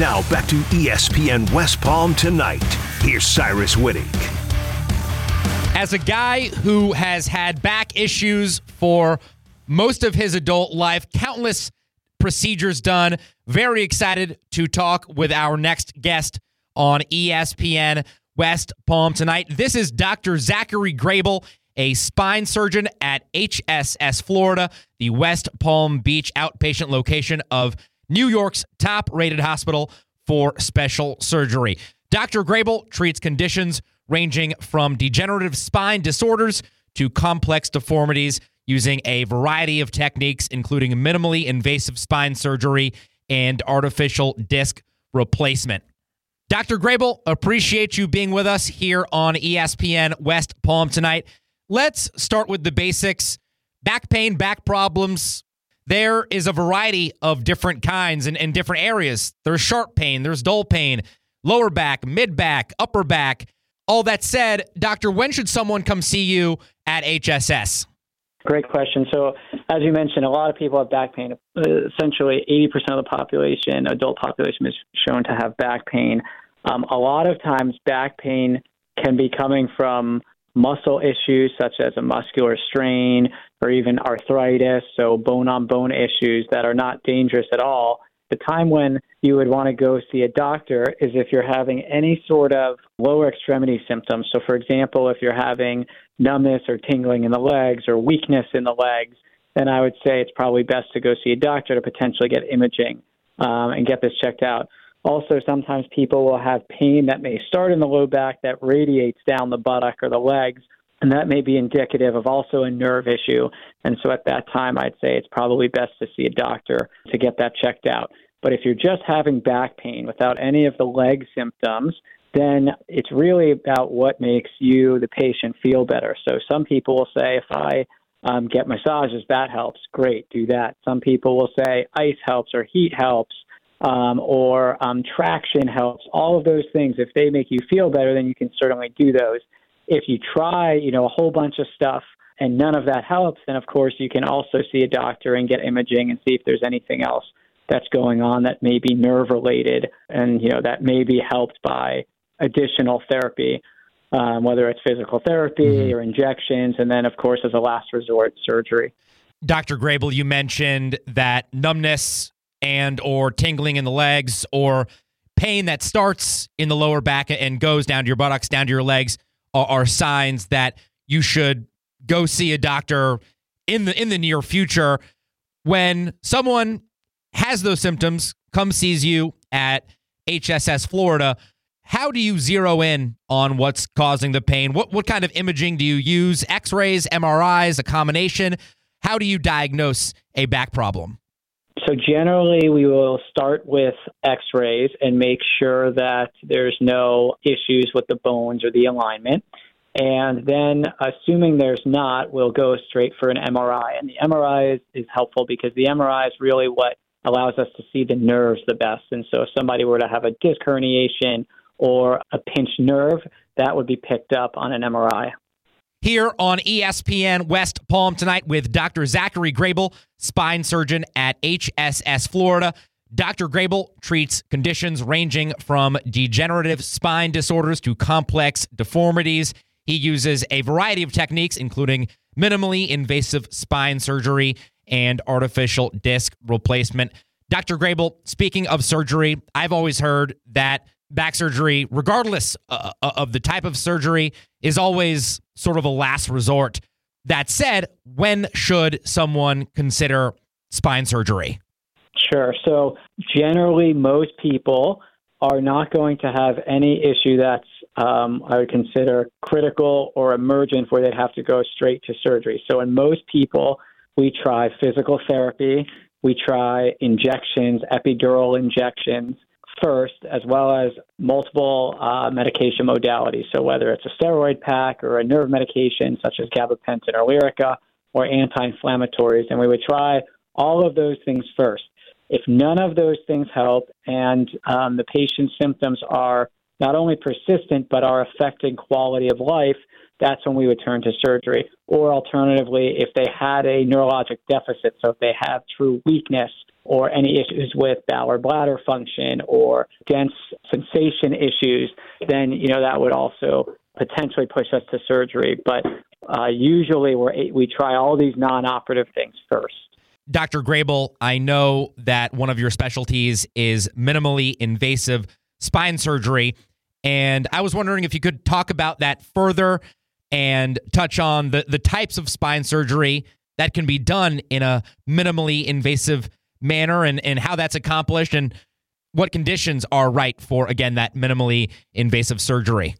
Now back to ESPN West Palm tonight. Here's Cyrus Whitting. As a guy who has had back issues for most of his adult life, countless procedures done, very excited to talk with our next guest on ESPN West Palm tonight. This is Dr. Zachary Grabel, a spine surgeon at HSS Florida, the West Palm Beach outpatient location of New York's top rated hospital for special surgery. Dr. Grabel treats conditions ranging from degenerative spine disorders to complex deformities using a variety of techniques, including minimally invasive spine surgery and artificial disc replacement. Dr. Grabel, appreciate you being with us here on ESPN West Palm tonight. Let's start with the basics. Back pain, back problems. There is a variety of different kinds and, different areas. There's sharp pain, there's dull pain, lower back, mid back, upper back. All that said, doctor, when should someone come see you at HSS? Great question. So, as you mentioned, a lot of people have back pain. Essentially, 80% of the population, adult population, is shown to have back pain. Um, a lot of times, back pain can be coming from muscle issues such as a muscular strain or even arthritis, so bone on bone issues that are not dangerous at all. The time when you would want to go see a doctor is if you're having any sort of lower extremity symptoms. So, for example, if you're having numbness or tingling in the legs or weakness in the legs, then I would say it's probably best to go see a doctor to potentially get imaging um, and get this checked out. Also, sometimes people will have pain that may start in the low back that radiates down the buttock or the legs, and that may be indicative of also a nerve issue. And so at that time, I'd say it's probably best to see a doctor to get that checked out. But if you're just having back pain without any of the leg symptoms, then it's really about what makes you, the patient, feel better. So some people will say, if I um, get massages, that helps. Great, do that. Some people will say ice helps or heat helps um, or um, traction helps. All of those things, if they make you feel better, then you can certainly do those. If you try, you know, a whole bunch of stuff and none of that helps, then of course you can also see a doctor and get imaging and see if there's anything else that's going on that may be nerve related and you know that may be helped by additional therapy. Um, whether it's physical therapy mm-hmm. or injections, and then, of course, as a last resort, surgery. Dr. Grabel, you mentioned that numbness and or tingling in the legs or pain that starts in the lower back and goes down to your buttocks, down to your legs are, are signs that you should go see a doctor in the in the near future. When someone has those symptoms, come sees you at HSS Florida, how do you zero in on what's causing the pain? What what kind of imaging do you use? X-rays, MRIs, a combination? How do you diagnose a back problem? So generally, we will start with X-rays and make sure that there's no issues with the bones or the alignment. And then, assuming there's not, we'll go straight for an MRI. And the MRI is, is helpful because the MRI is really what allows us to see the nerves the best. And so, if somebody were to have a disc herniation or a pinched nerve, that would be picked up on an MRI here on ESPN West Palm tonight with Dr. Zachary Grabel, spine surgeon at HSS Florida. Dr. Grabel treats conditions ranging from degenerative spine disorders to complex deformities. He uses a variety of techniques, including minimally invasive spine surgery and artificial disc replacement. Dr. Grabel, speaking of surgery, I've always heard that back surgery, regardless uh, uh, of the type of surgery, is always sort of a last resort. That said, when should someone consider spine surgery? Sure. So, generally, most people are not going to have any issue that's um, I would consider critical or emergent where they'd have to go straight to surgery. So, in most people, we try physical therapy, we try injections, epidural injections, first, as well as multiple uh, medication modalities. So, whether it's a steroid pack or a nerve medication such as gabapentin or Lyrica or anti inflammatories, and we would try all of those things first. If none of those things help and um, the patient's symptoms are not only persistent but are affecting quality of life, that's when we would turn to surgery. Or alternatively, if they had a neurologic deficit, so if they have true weakness or any issues with bowel or bladder function or dense sensation issues, then you know that would also potentially push us to surgery. But uh, usually we we try all these non-operative things first. Dr. Grabel, I know that one of your specialties is minimally invasive spine surgery. And I was wondering if you could talk about that further and touch on the, the types of spine surgery that can be done in a minimally invasive manner and, and how that's accomplished and what conditions are right for, again, that minimally invasive surgery.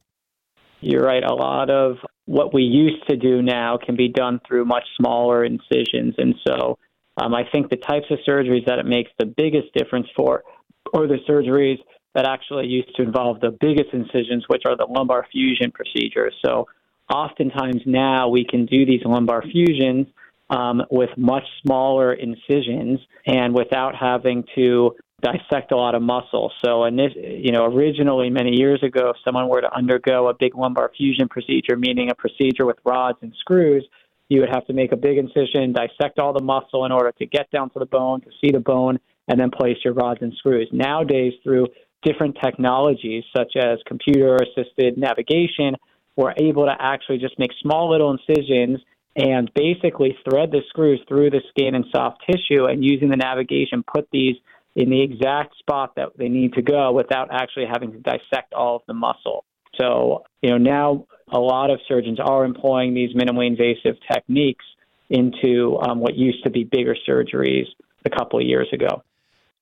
You're right. A lot of what we used to do now can be done through much smaller incisions. And so um, I think the types of surgeries that it makes the biggest difference for are the surgeries that actually used to involve the biggest incisions, which are the lumbar fusion procedures. So oftentimes now we can do these lumbar fusions um, with much smaller incisions and without having to dissect a lot of muscle. So, you know, originally many years ago, if someone were to undergo a big lumbar fusion procedure, meaning a procedure with rods and screws, you would have to make a big incision, dissect all the muscle in order to get down to the bone, to see the bone, and then place your rods and screws. Nowadays, through different technologies such as computer assisted navigation, we're able to actually just make small little incisions and basically thread the screws through the skin and soft tissue and using the navigation put these in the exact spot that they need to go without actually having to dissect all of the muscle. So, you know, now a lot of surgeons are employing these minimally invasive techniques into um, what used to be bigger surgeries a couple of years ago.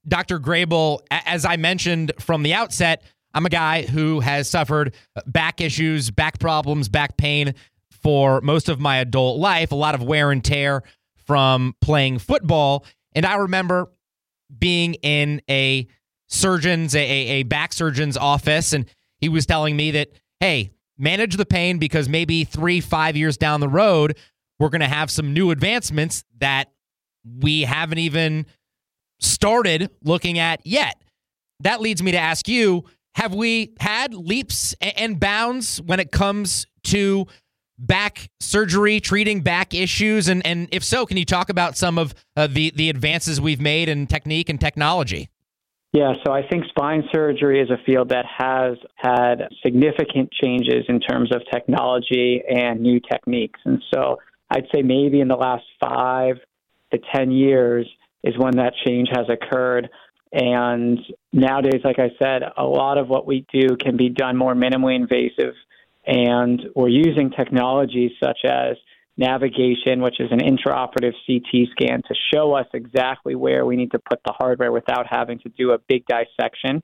Dr. Grabel, as I mentioned from the outset, I'm a guy who has suffered back issues, back problems, back pain for most of my adult life, a lot of wear and tear from playing football. And I remember being in a surgeon's, a, a back surgeon's office, and he was telling me that, hey, manage the pain because maybe three, five years down the road, we're going to have some new advancements that we haven't even started looking at yet. That leads me to ask you have we had leaps and bounds when it comes to back surgery, treating back issues? And, and if so, can you talk about some of uh, the, the advances we've made in technique and technology? Yeah, so I think spine surgery is a field that has had significant changes in terms of technology and new techniques. And so I'd say maybe in the last five to 10 years is when that change has occurred. And nowadays, like I said, a lot of what we do can be done more minimally invasive. And we're using technologies such as navigation, which is an intraoperative CT scan to show us exactly where we need to put the hardware without having to do a big dissection.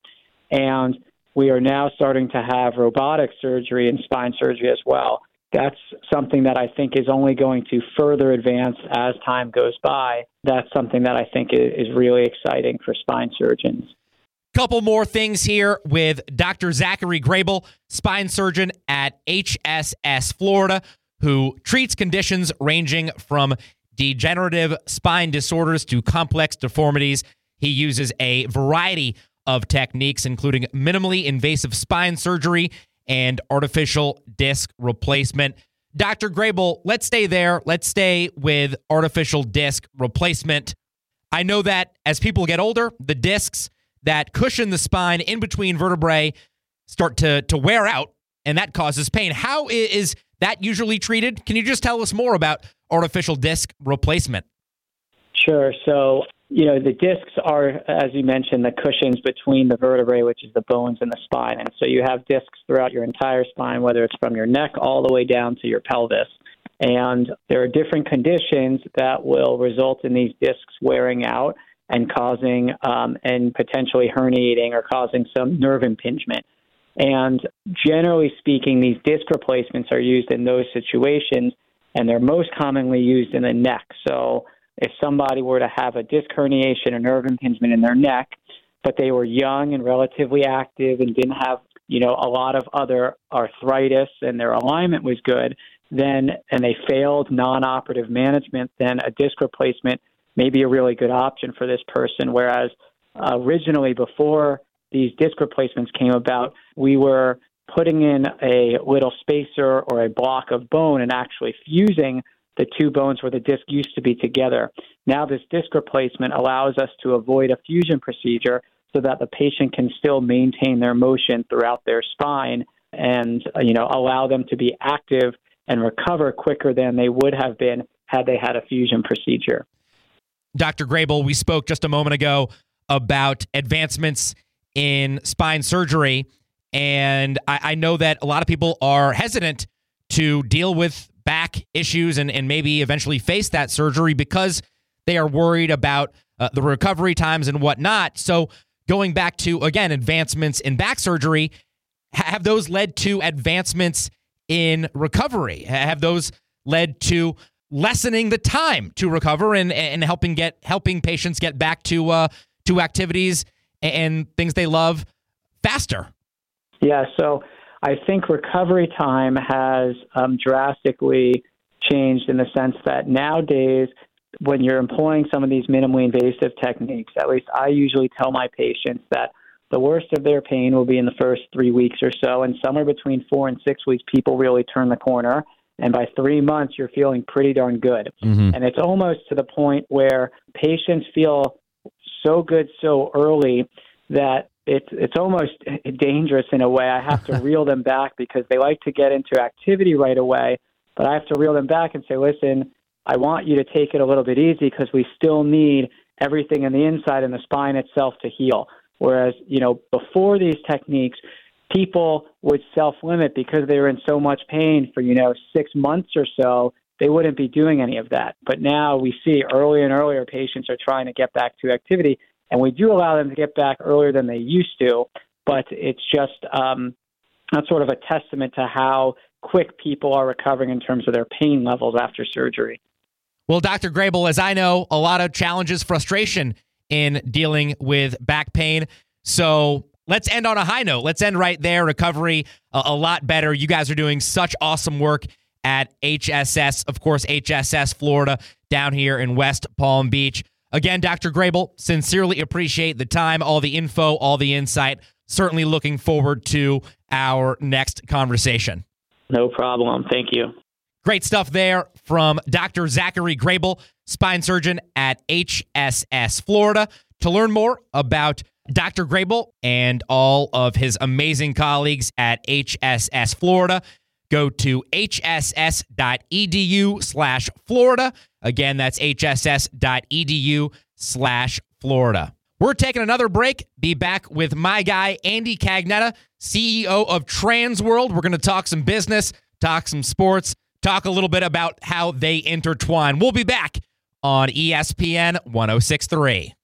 And we are now starting to have robotic surgery and spine surgery as well. That's something that I think is only going to further advance as time goes by. That's something that I think is really exciting for spine surgeons. Couple more things here with Dr. Zachary Grabel, spine surgeon at HSS Florida who treats conditions ranging from degenerative spine disorders to complex deformities. He uses a variety of techniques, including minimally invasive spine surgery and artificial disc replacement. Dr. Grabel, let's stay there. Let's stay with artificial disc replacement. I know that as people get older, the discs that cushion the spine in between vertebrae start to, to wear out, and that causes pain. How is that usually treated? Can you just tell us more about artificial disc replacement? Sure. So, you know, the discs are, as you mentioned, the cushions between the vertebrae, which is the bones and the spine. And so you have discs throughout your entire spine, whether it's from your neck all the way down to your pelvis. And there are different conditions that will result in these discs wearing out and causing um, and potentially herniating or causing some nerve impingement. And generally speaking, these disc replacements are used in those situations, and they're most commonly used in the neck. So if somebody were to have a disc herniation or nerve impingement in their neck, but they were young and relatively active and didn't have, you know, a lot of other arthritis and their alignment was good, then and they failed non-operative management, then a disc replacement may be a really good option for this person. Whereas uh, originally, before these disc replacements came about, we were putting in a little spacer or a block of bone and actually fusing the two bones where the disc used to be together. Now, this disc replacement allows us to avoid a fusion procedure so that the patient can still maintain their motion throughout their spine and uh, you know allow them to be active and recover quicker than they would have been had they had a fusion procedure. Dr. Grabel, we spoke just a moment ago about advancements in spine surgery, and I, I know that a lot of people are hesitant to deal with back issues and, and maybe eventually face that surgery because they are worried about uh, the recovery times and whatnot. So, going back to, again, advancements in back surgery, have those led to advancements in recovery? Have those led to lessening the time to recover and, and helping get helping patients get back to uh, to activities and things they love faster? Yeah, so I think recovery time has um, drastically changed in the sense that nowadays, when you're employing some of these minimally invasive techniques, at least I usually tell my patients that the worst of their pain will be in the first three weeks or so, and somewhere between four and six weeks, people really turn the corner. And by three months, you're feeling pretty darn good. Mm-hmm. And it's almost to the point where patients feel so good so early that it's it's almost dangerous in a way. I have to reel them back because they like to get into activity right away, but I have to reel them back and say, listen, I want you to take it a little bit easy because we still need everything in the inside and the spine itself to heal. Whereas, you know, before these techniques, people would self limit because they were in so much pain for, you know, six months or so. They wouldn't be doing any of that. But now we see earlier and earlier patients are trying to get back to activity, and we do allow them to get back earlier than they used to. But it's just um, that's sort of a testament to how quick people are recovering in terms of their pain levels after surgery. Well, Dr. Grabel, as I know, a lot of challenges, frustration in dealing with back pain. So let's end on a high note. Let's end right there. Recovery a, a lot better. You guys are doing such awesome work at HSS, of course, HSS Florida down here in West Palm Beach. Again, Dr. Grabel, sincerely appreciate the time, all the info, all the insight. Certainly looking forward to our next conversation. No problem. Thank you. Great stuff there from Dr. Zachary Grabel, spine surgeon at HSS Florida. To learn more about Dr. Grabel and all of his amazing colleagues at HSS Florida, go to hss.edu slash Florida. Again, that's hss.edu slash Florida. We're taking another break. Be back with my guy, Andy Cagnetta, CEO of Transworld. We're going to talk some business, talk some sports, talk a little bit about how they intertwine. We'll be back on ESPN 1063.